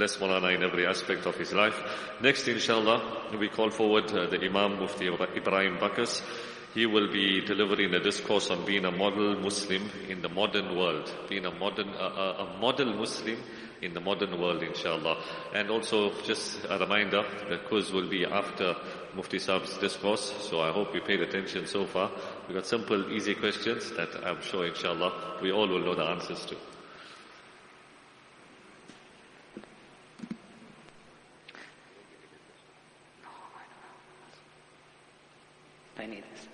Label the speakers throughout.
Speaker 1: bless in every aspect of his life. Next, inshallah, we call forward uh, the Imam Mufti Ibrahim Bakas. He will be delivering a discourse on being a model Muslim in the modern world. Being a modern, uh, a model Muslim in the modern world, inshallah. And also, just a reminder, the quiz will be after Mufti Saab's discourse, so I hope you paid attention so far. We got simple, easy questions that I'm sure, inshallah, we all will know the answers to.
Speaker 2: I need this.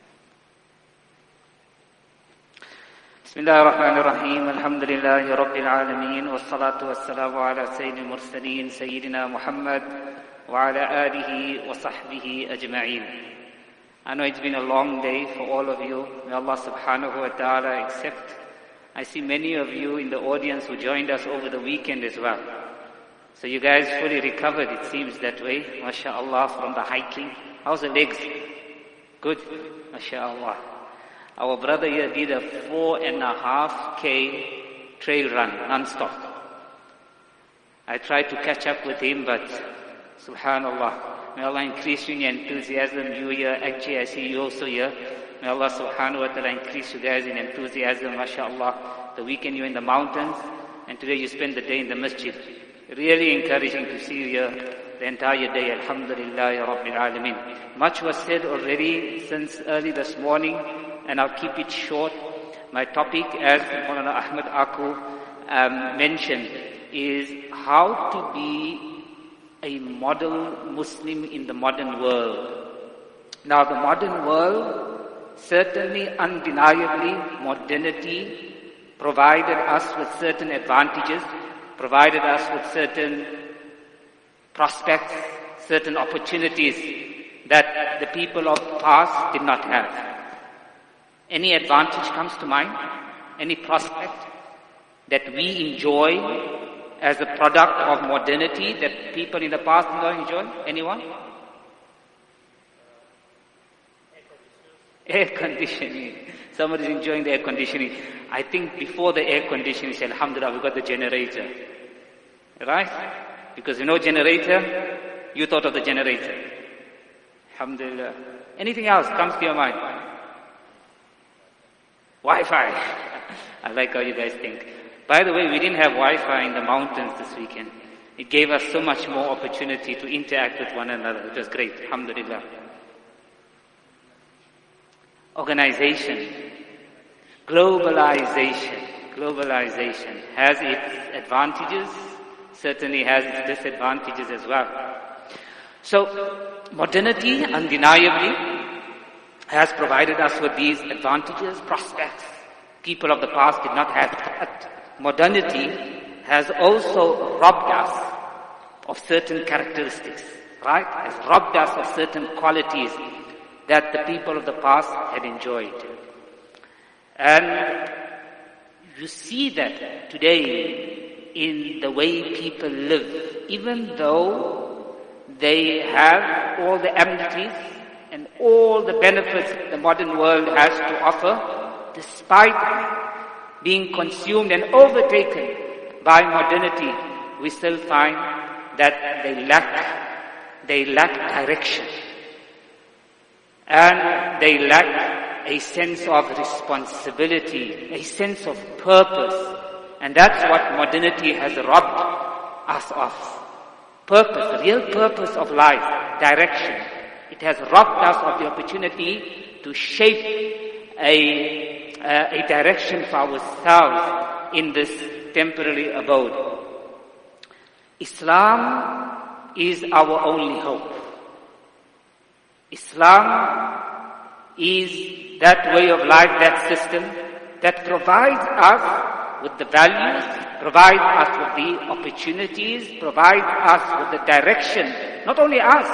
Speaker 2: بسم الله الرحمن الرحيم الحمد لله رب العالمين والصلاة والسلام على سيد المرسلين سيدنا محمد وعلى آله وصحبه أجمعين I know it's been a long day for all of you. May Allah subhanahu wa ta'ala accept. I see many of you in the audience who joined us over the weekend as well. So you guys fully recovered, it seems that way. MashaAllah from the hiking. How's the legs? Good. MashaAllah. Our brother here did a four and a half K trail run, non-stop. I tried to catch up with him, but subhanallah, may Allah increase you in your enthusiasm. You here, actually I see you also here. May Allah subhanahu wa ta'ala increase you guys in enthusiasm, mashallah. The weekend you're in the mountains, and today you spend the day in the masjid. Really encouraging to see you here the entire day. Alhamdulillah, Rabbil Alameen. Much was said already since early this morning and I'll keep it short. My topic, as Maulana Ahmed Aku um, mentioned, is how to be a model Muslim in the modern world. Now, the modern world, certainly undeniably, modernity provided us with certain advantages, provided us with certain prospects, certain opportunities that the people of the past did not have. Any advantage comes to mind? Any prospect that we enjoy as a product of modernity that people in the past did not enjoy? Anyone? Air conditioning. Somebody's enjoying the air conditioning. I think before the air conditioning, Alhamdulillah, we got the generator. Right? Because you know generator, you thought of the generator. Alhamdulillah. Anything else comes to your mind? Wi-Fi. I like how you guys think. By the way, we didn't have Wi-Fi in the mountains this weekend. It gave us so much more opportunity to interact with one another. It was great. Alhamdulillah. Organization. Globalization. Globalization has its advantages, certainly has its disadvantages as well. So, modernity undeniably has provided us with these advantages, prospects. People of the past did not have that. Modernity has also robbed us of certain characteristics, right? Has robbed us of certain qualities that the people of the past had enjoyed. And you see that today in the way people live, even though they have all the amenities and all the benefits the modern world has to offer, despite being consumed and overtaken by modernity, we still find that they lack, they lack direction. And they lack a sense of responsibility, a sense of purpose. And that's what modernity has robbed us of. Purpose, real purpose of life, direction. It has robbed us of the opportunity to shape a, uh, a direction for ourselves in this temporary abode. Islam is our only hope. Islam is that way of life, that system that provides us with the values, provides us with the opportunities, provides us with the direction, not only us,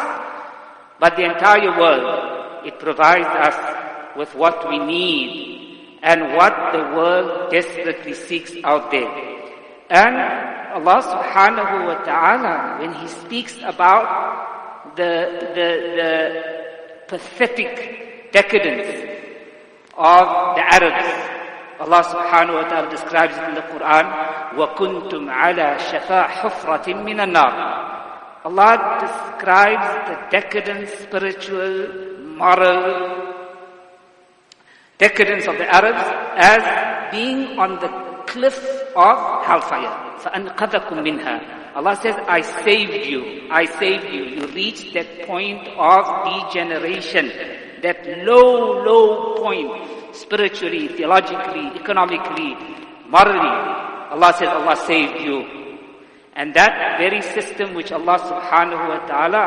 Speaker 2: but the entire world. It provides us with what we need and what the world desperately seeks out there. And Allah subhanahu wa ta'ala, when He speaks about the, the, the pathetic decadence of the Arabs, Allah subhanahu wa ta'ala describes it in the Quran, وَكُنْتُمْ عَلَى شَفَا حُفْرَةٍ مِّنَ النَّارِ Allah describes the decadent spiritual, moral decadence of the Arabs as being on the cliff of hellfire. فَأَنْقَذَكُمْ مِنْهَا Allah says, I saved you. I saved you. You reached that point of degeneration. That low, low point. Spiritually, theologically, economically, morally. Allah says, Allah saved you. And that very system which Allah subhanahu wa ta'ala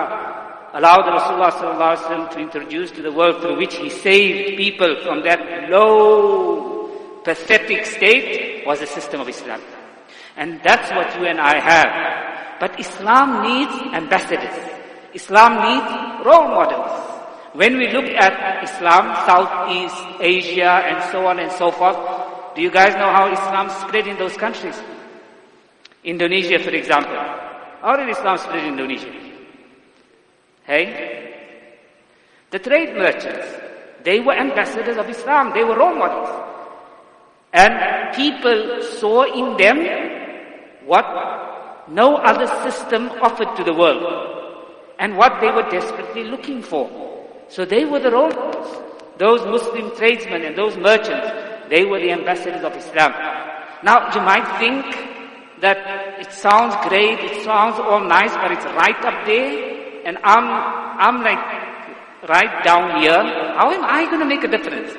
Speaker 2: allowed Rasulullah sallallahu alaihi wasallam to introduce to the world through which he saved people from that low, pathetic state was the system of Islam. And that's what you and I have. But Islam needs ambassadors. Islam needs role models. When we look at Islam, Southeast Asia and so on and so forth, do you guys know how Islam spread in those countries? Indonesia, for example. How did Islam spread in Indonesia? Hey? The trade merchants, they were ambassadors of Islam. They were role models. And people saw in them what no other system offered to the world and what they were desperately looking for. So they were the role models. Those Muslim tradesmen and those merchants, they were the ambassadors of Islam. Now you might think that it sounds great, it sounds all nice, but it's right up there, and I'm, I'm like right down here. How am I going to make a difference?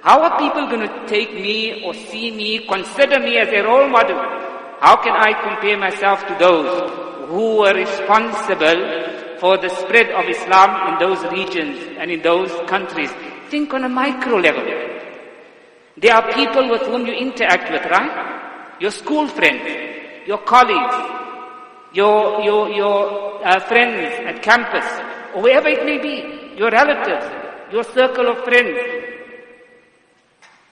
Speaker 2: How are people going to take me or see me, consider me as a role model? How can I compare myself to those who were responsible for the spread of Islam in those regions and in those countries? Think on a micro level. There are people with whom you interact with, right? Your school friends, your colleagues, your, your, your uh, friends at campus, or wherever it may be, your relatives, your circle of friends.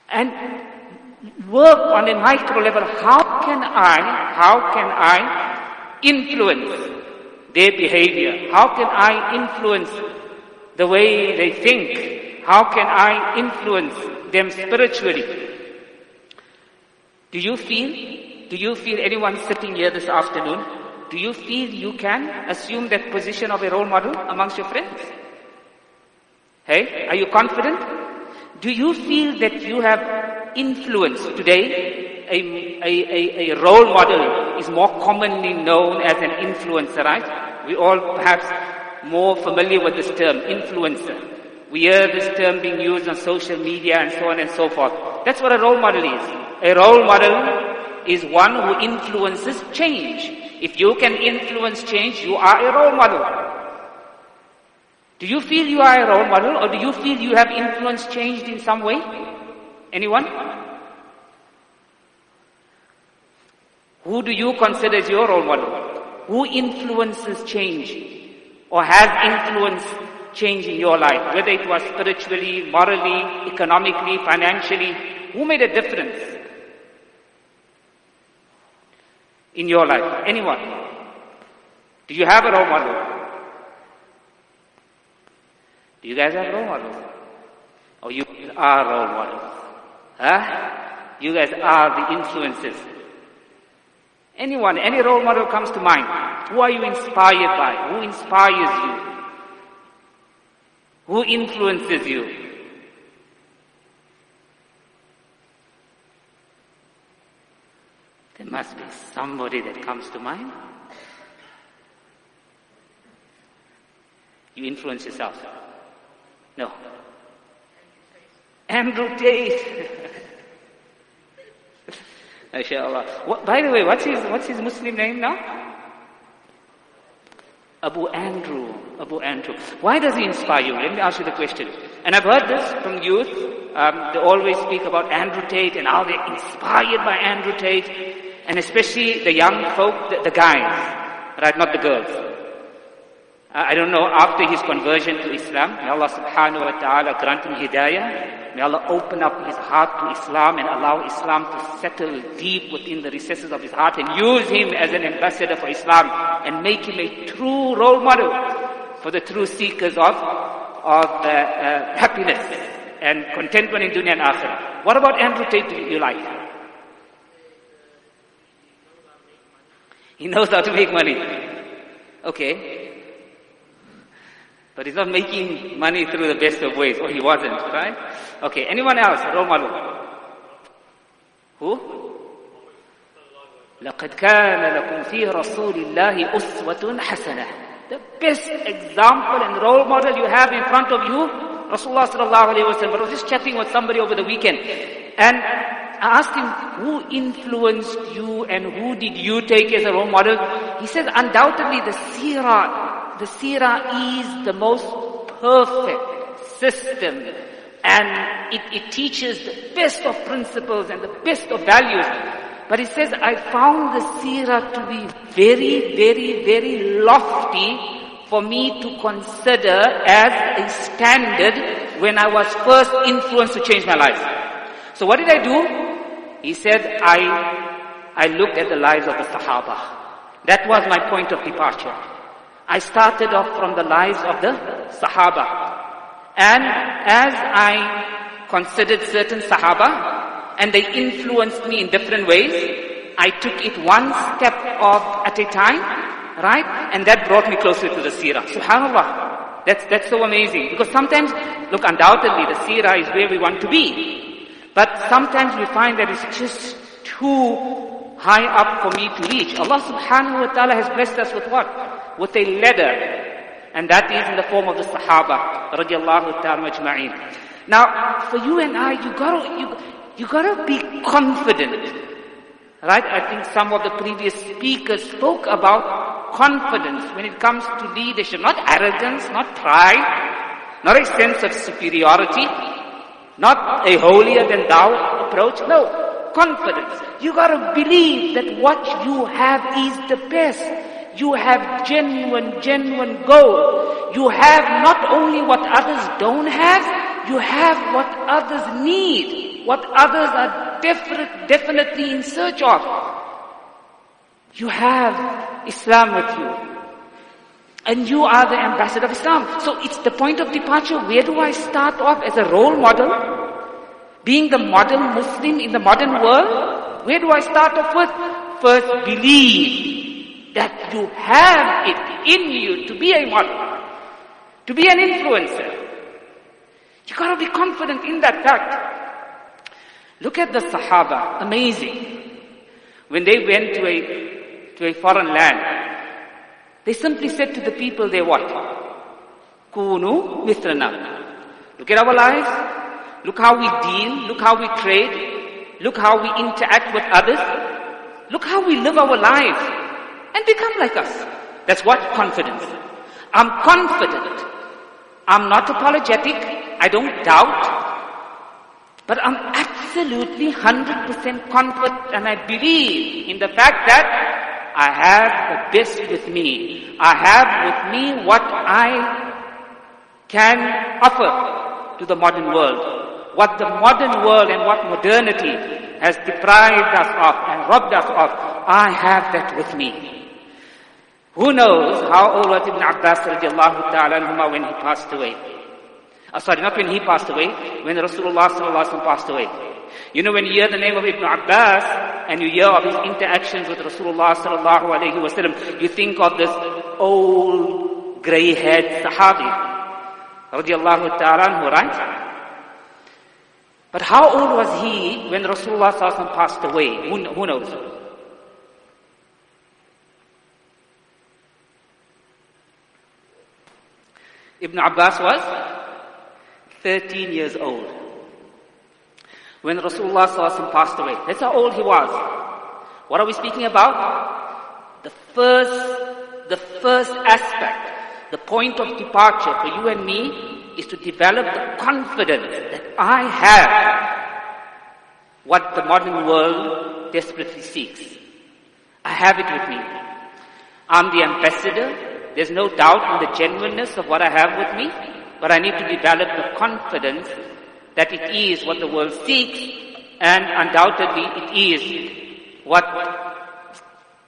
Speaker 2: And work on a micro level. How can I, how can I influence their behavior? How can I influence the way they think? How can I influence them spiritually? Do you feel, do you feel anyone sitting here this afternoon, do you feel you can assume that position of a role model amongst your friends? Hey, are you confident? Do you feel that you have influence today? A, a, a, role model is more commonly known as an influencer, right? We all perhaps more familiar with this term, influencer. We hear this term being used on social media and so on and so forth. That's what a role model is. A role model is one who influences change. If you can influence change, you are a role model. Do you feel you are a role model or do you feel you have influenced change in some way? Anyone? Who do you consider as your role model? Who influences change or has influenced change in your life? Whether it was spiritually, morally, economically, financially. Who made a difference in your life? Anyone? Do you have a role model? Do you guys have role models? Or you are role models? Huh? You guys are the influences. Anyone, any role model comes to mind. Who are you inspired by? Who inspires you? Who influences you? There must be somebody that comes to mind. You influence yourself. No. Andrew Tate. MashaAllah. What, by the way, what's his, what's his Muslim name now? Abu Andrew. Abu Andrew. Why does he inspire you? Let me ask you the question. And I've heard this from youth. Um, they always speak about Andrew Tate and how they're inspired by Andrew Tate. And especially the young folk, the, the guys, right? Not the girls. I don't know, after his conversion to Islam, may Allah subhanahu wa ta'ala grant him hidayah. May Allah open up his heart to Islam and allow Islam to settle deep within the recesses of his heart and use him as an ambassador for Islam and make him a true role model for the true seekers of, of uh, uh, happiness and contentment in dunya and akhirah. What about Andrew Tate you like? He knows how to make money. Okay. But he's not making money through the best of ways, or he wasn't, right? Okay, anyone else? Role model. Who? لقد كان لكم في رسول الله أسوة حسنة The best example and role model you have in front of you, Rasulullah sallallahu alayhi wa sallam. But I was just chatting with somebody over the weekend. And I asked him, who influenced you and who did you take as a role model? He says, undoubtedly the seerah, the seerah is the most perfect system and it, it teaches the best of principles and the best of values. But he says, I found the seerah to be very, very, very lofty for me to consider as a standard when I was first influenced to change my life. So what did I do? He said, I, I looked at the lives of the Sahaba. That was my point of departure. I started off from the lives of the Sahaba. And as I considered certain Sahaba, and they influenced me in different ways, I took it one step off at a time, right? And that brought me closer to the seerah. Subhanallah. That's, that's so amazing. Because sometimes, look, undoubtedly the seerah is where we want to be. But sometimes we find that it's just too high up for me to reach. Allah subhanahu wa ta'ala has blessed us with what? With a ladder. And that is in the form of the Sahaba, radiallahu ta'ala. Now, for you and I, you gotta, you, you gotta be confident. Right? I think some of the previous speakers spoke about confidence when it comes to leadership. Not arrogance, not pride, not a sense of superiority, not a holier than thou approach. No. Confidence. You gotta believe that what you have is the best. You have genuine, genuine gold. You have not only what others don't have, you have what others need. What others are definite, definitely in search of. You have Islam with you. And you are the ambassador of Islam. So it's the point of departure. Where do I start off as a role model? Being the model Muslim in the modern world? Where do I start off with? First, believe that you have it in you to be a model, to be an influencer. You gotta be confident in that fact. Look at the Sahaba, amazing. When they went to a, to a foreign land, they simply said to the people they what? Kunu mithrana. Look at our lives. Look how we deal. Look how we trade. Look how we interact with others. Look how we live our lives. And become like us. That's what? Confidence. I'm confident. I'm not apologetic. I don't doubt. But I'm absolutely 100% confident and I believe in the fact that I have the best with me. I have with me what I can offer to the modern world. What the modern world and what modernity has deprived us of and robbed us of, I have that with me. Who knows how old was Ibn Abbas radiallahu ta'ala when he passed away? Oh, sorry, not when he passed away, when Rasulullah sallallahu passed away. You know, when you hear the name of Ibn Abbas and you hear of his interactions with Rasulullah sallallahu alayhi wasallam, you think of this old grey-haired Sahabi, radiallahu ta'ala right? But how old was he when Rasulullah sallallahu passed away? Who, who knows? Ibn Abbas was 13 years old when Rasulullah passed away. That's how old he was. What are we speaking about? The first, the first aspect, the point of departure for you and me is to develop the confidence that I have what the modern world desperately seeks. I have it with me. I'm the ambassador. There's no doubt in the genuineness of what I have with me, but I need to develop the confidence that it is what the world seeks and undoubtedly it is what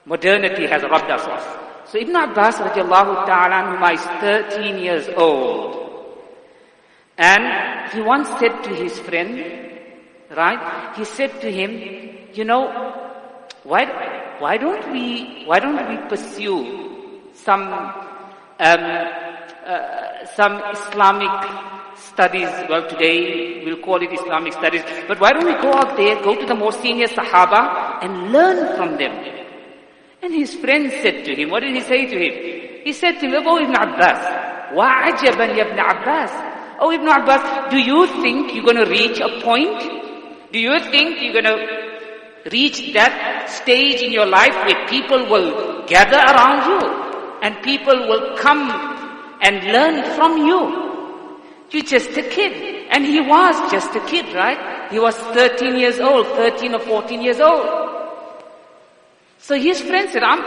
Speaker 2: modernity has robbed us of. So Ibn Abbas radiallahu ta'ala is 13 years old. And he once said to his friend, right? He said to him, you know, why, why don't we, why don't we pursue some, um, uh, some Islamic studies? Well, today we'll call it Islamic studies. But why don't we go out there, go to the more senior Sahaba and learn from them? And his friend said to him, what did he say to him? He said to him, Oh Ibn Abbas, وَعَجَبًا يَا Ibn Abbas. Oh Ibn Abbas, do you think you're going to reach a point? Do you think you're going to reach that stage in your life where people will gather around you And people will come and learn from you? You're just a kid. And he was just a kid, right? He was 13 years old, 13 or 14 years old. So his friend said, I'm,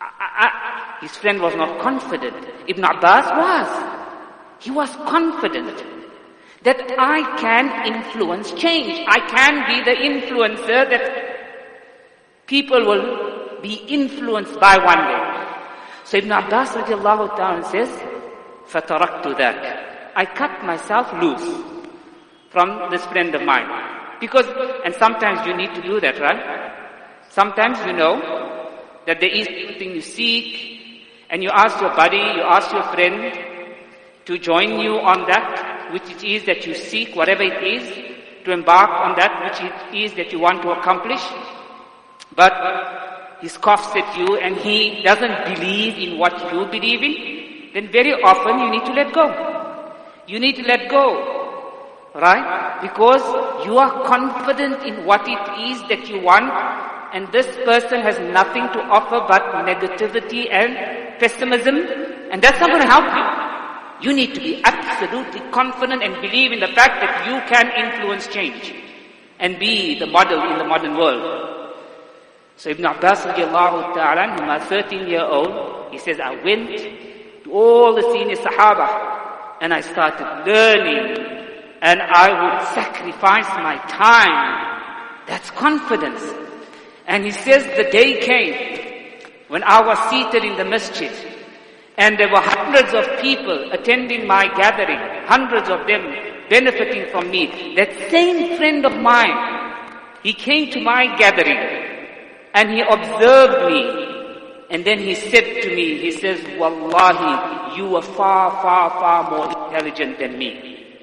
Speaker 2: I, I, his friend was not confident. Ibn Abbas was. He was confident that I can influence change. I can be the influencer that people will be influenced by one day. So Ibn Abbas radiallahu ta'ala says, فَتَرَكْتُ ذَاكَ I cut myself loose from this friend of mine. Because, and sometimes you need to do that, right? Sometimes you know that there is something you seek and you ask your buddy, you ask your friend to join you on that which it is that you seek, whatever it is, to embark on that which it is that you want to accomplish. But he scoffs at you and he doesn't believe in what you believe in, then very often you need to let go. You need to let go. Right? Because you are confident in what it is that you want and this person has nothing to offer but negativity and pessimism, and that's not going to help you. You need to be absolutely confident and believe in the fact that you can influence change and be the model in the modern world. So Ibn Abbas ta'ala, my 13 year old, he says, I went to all the senior Sahaba and I started learning and I would sacrifice my time. That's confidence. And he says the day came when I was seated in the masjid and there were hundreds of people attending my gathering, hundreds of them benefiting from me. That same friend of mine, he came to my gathering and he observed me and then he said to me, he says, Wallahi, you are far, far, far more intelligent than me.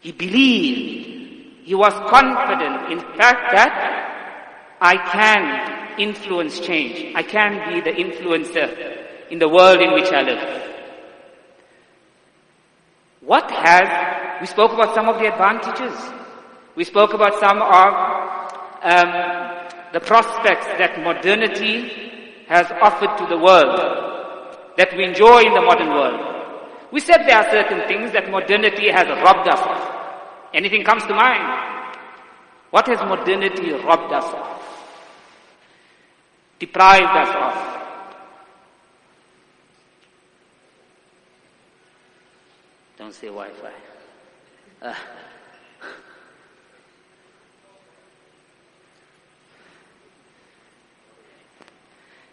Speaker 2: He believed, he was confident in fact that I can influence change. I can be the influencer in the world in which I live. What has, we spoke about some of the advantages. We spoke about some of um, the prospects that modernity has offered to the world, that we enjoy in the modern world. We said there are certain things that modernity has robbed us of. Anything comes to mind? What has modernity robbed us of? deprived us of. Don't say Wi-Fi. Uh.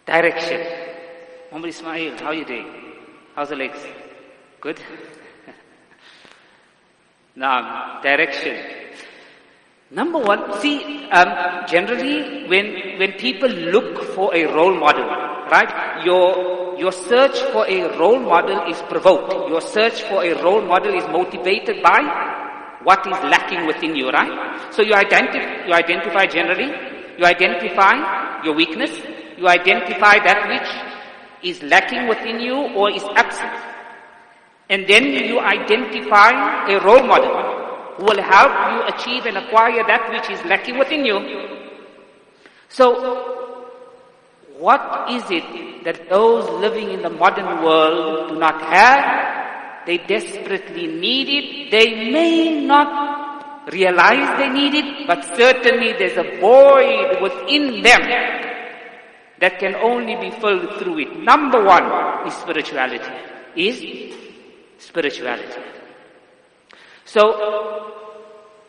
Speaker 2: Direction. Muhammad Ismail, how are you doing? How's the legs? Good? now, direction. Number one, see, um, generally when, when people look for a role model, right, your, your search for a role model is provoked. Your search for a role model is motivated by what is lacking within you, right? So you identify, you identify generally, you identify your weakness, you identify that which is lacking within you or is absent. And then you identify a role model who will help you achieve and acquire that which is lacking within you. So, what is it that those living in the modern world do not have? They desperately need it. They may not realize they need it, but certainly there's a void within them that can only be filled through it. Number one is spirituality. Is spirituality. So,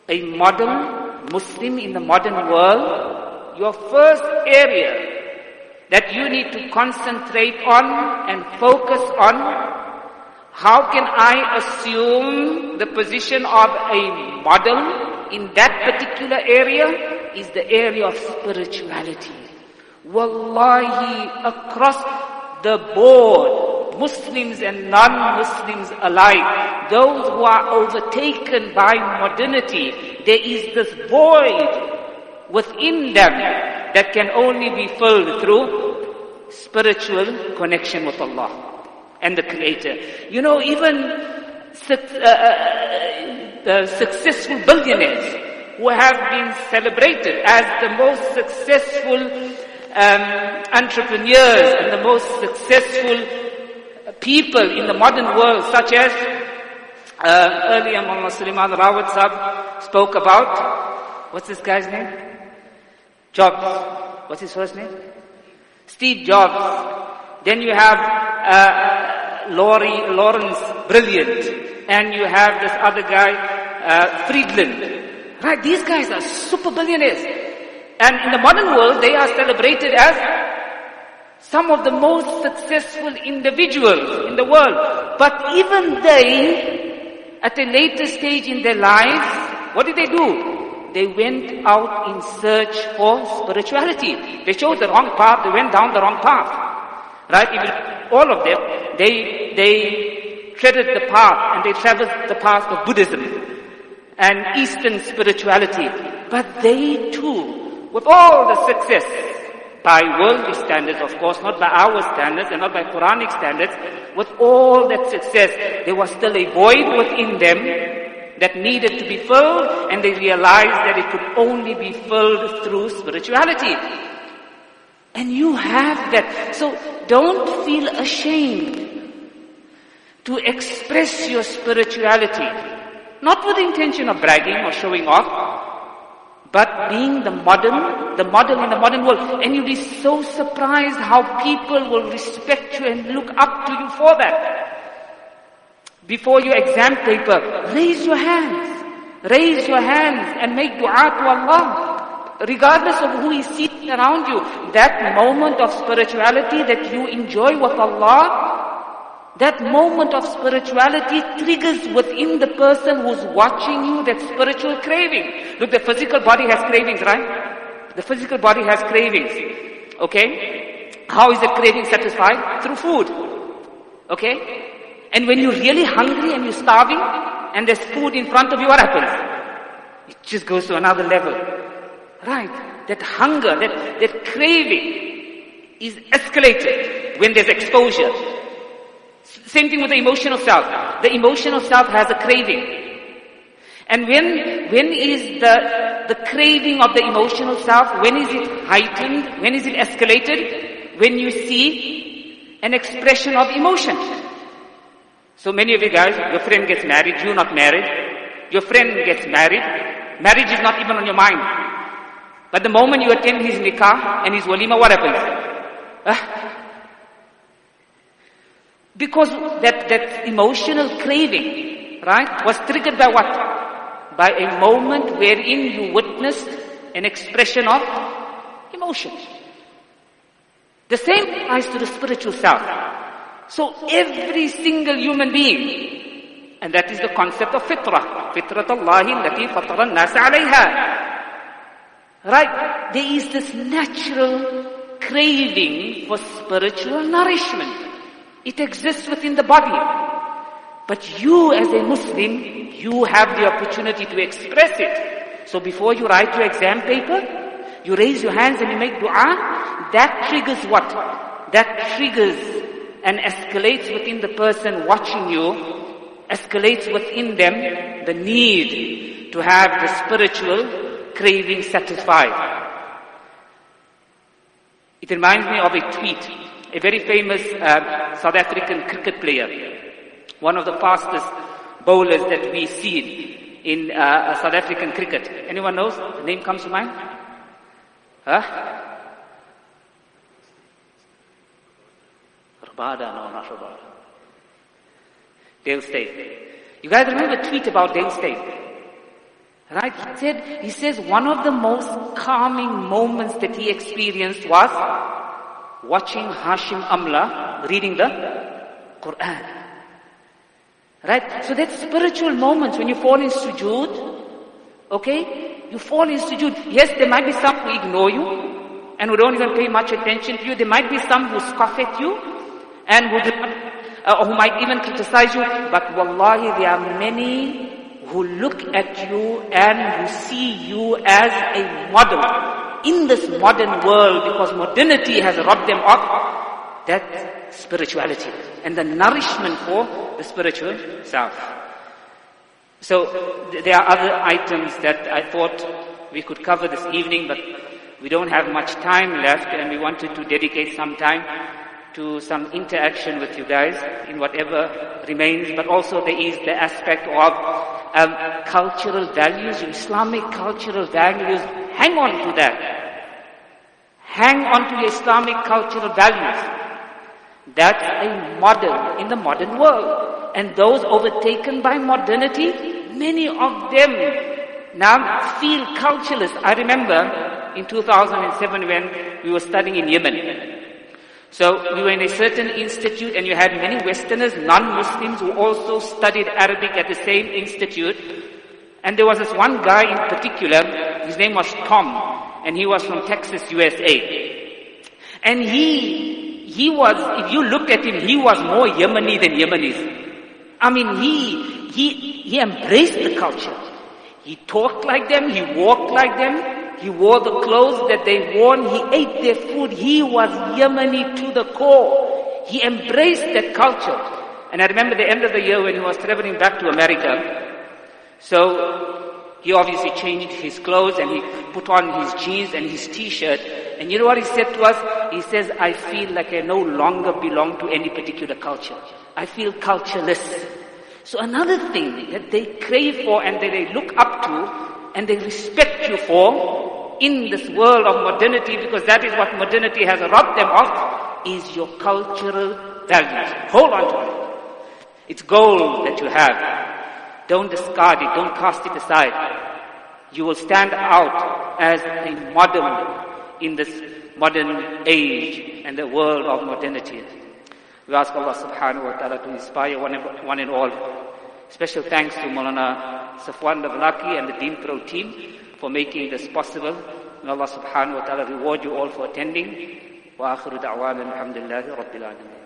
Speaker 2: a modern Muslim in the modern world, your first area that you need to concentrate on and focus on, How can I assume the position of a model in that particular area is the area of spirituality. Wallahi, across the board, Muslims and non-Muslims alike, those who are overtaken by modernity, there is this void within them that can only be filled through spiritual connection with Allah and the Creator. You know, even uh, uh, the successful billionaires who have been celebrated as the most successful um, entrepreneurs and the most successful people in the modern world, such as uh, earlier Mullah Suleiman Rawat Sab spoke about. What's this guy's name? Jobs. What's his first name? Steve Jobs. Then you have uh, Laurie, Lawrence Brilliant. And you have this other guy, uh, Friedland. Right, these guys are super billionaires. And in the modern world, they are celebrated as some of the most successful individuals in the world. But even they, at a later stage in their lives, what did they do? they went out in search for spirituality. They chose the wrong path, they went down the wrong path. Right? Even all of them, they, they treaded the path and they traversed the path of Buddhism and Eastern spirituality. But they too, with all the success, by worldly standards, of course, not by our standards and not by Quranic standards, with all that success, there was still a void within them that needed to be filled and they realized that it could only be filled through spirituality. And you have that. So don't feel ashamed to express your spirituality. Not with the intention of bragging or showing off, but being the modern, the model in the modern world. And you'll be so surprised how people will respect you and look up to you for that. Before your exam paper, raise your hands. Raise your hands and make dua to Allah. Regardless of who is sitting around you, that moment of spirituality that you enjoy with Allah, that moment of spirituality triggers within the person who's watching you that spiritual craving. Look, the physical body has cravings, right? The physical body has cravings. Okay? How is the craving satisfied? Through food. Okay? And when you're really hungry and you're starving and there's food in front of you, what happens? It just goes to another level. Right? That hunger, that, that craving is escalated when there's exposure. Same thing with the emotional self. The emotional self has a craving. And when, when is the, the craving of the emotional self, when is it heightened? When is it escalated? When you see an expression of emotion. So many of you guys, your friend gets married, you're not married. Your friend gets married. Marriage is not even on your mind. But the moment you attend his nikah and his walima, what happens? Uh, because that, that emotional craving, right, was triggered by what? By a moment wherein you witnessed an expression of emotion. The same applies to the spiritual self. So every single human being, and that is the concept of fitrah, fitrat Allah allati fatara nas alayha. Right? There is this natural craving for spiritual nourishment. It exists within the body. But you as a Muslim, you have the opportunity to express it. So before you write your exam paper, you raise your hands and you make dua, that triggers what? That triggers and escalates within the person watching you, escalates within them the need to have the spiritual craving satisfied. It reminds me of a tweet. A very famous uh, South African cricket player, one of the fastest bowlers that we see in uh, South African cricket. Anyone knows? The name comes to mind? Huh? Rabada, no, not Rabada. Dale Steyn. You guys remember the tweet about Dale Steyn? Right? He said, he says one of the most calming moments that he experienced was watching Hashim Amla reading the Quran. Right? So that spiritual moments when you fall in sujood, okay? You fall in sujood. Yes, there might be some who ignore you and who don't even pay much attention to you. There might be some who scoff at you and who, uh, who might even criticize you. But wallahi, there are many who look at you and who see you as a model in this modern world because modernity has robbed them of that spirituality and the nourishment for the spiritual self. So there are other items that I thought we could cover this evening, but we don't have much time left and we wanted to dedicate some time to some interaction with you guys in whatever remains, but also there is the aspect of um, cultural values, Islamic cultural values. Hang on to that. Hang on to your Islamic cultural values. That's a model in the modern world. And those overtaken by modernity, many of them now feel cultureless. I remember in 2007 when we were studying in Yemen. So we were in a certain institute and you had many Westerners, non-Muslims who also studied Arabic at the same institute. And there was this one guy in particular, his name was Tom, and he was from Texas, USA. And he, he was, if you look at him, he was more Yemeni than Yemenis. I mean, he, he, he embraced the culture. He talked like them, he walked like them, he wore the clothes that they wore. He ate their food. He was Yemeni to the core. He embraced that culture. And I remember the end of the year when he was traveling back to America. So he obviously changed his clothes and he put on his jeans and his t-shirt. And you know what he said to us? He says, I feel like I no longer belong to any particular culture. I feel cultureless. So another thing that they crave for and that they look up to and they respect you for in this world of modernity, because that is what modernity has robbed them of, is your cultural values. Hold on to it. It's gold that you have. Don't discard it. Don't cast it aside. You will stand out as a modern in this modern age and the world of modernity. We ask Allah subhanahu wa ta'ala to inspire one and, one and all. Special thanks to Maulana Safwan Davlaki and the Deen Pro team for making this possible. May Allah subhanahu wa ta'ala reward you all for attending. Wa akhiru da'wana alhamdulillahi rabbil alamin.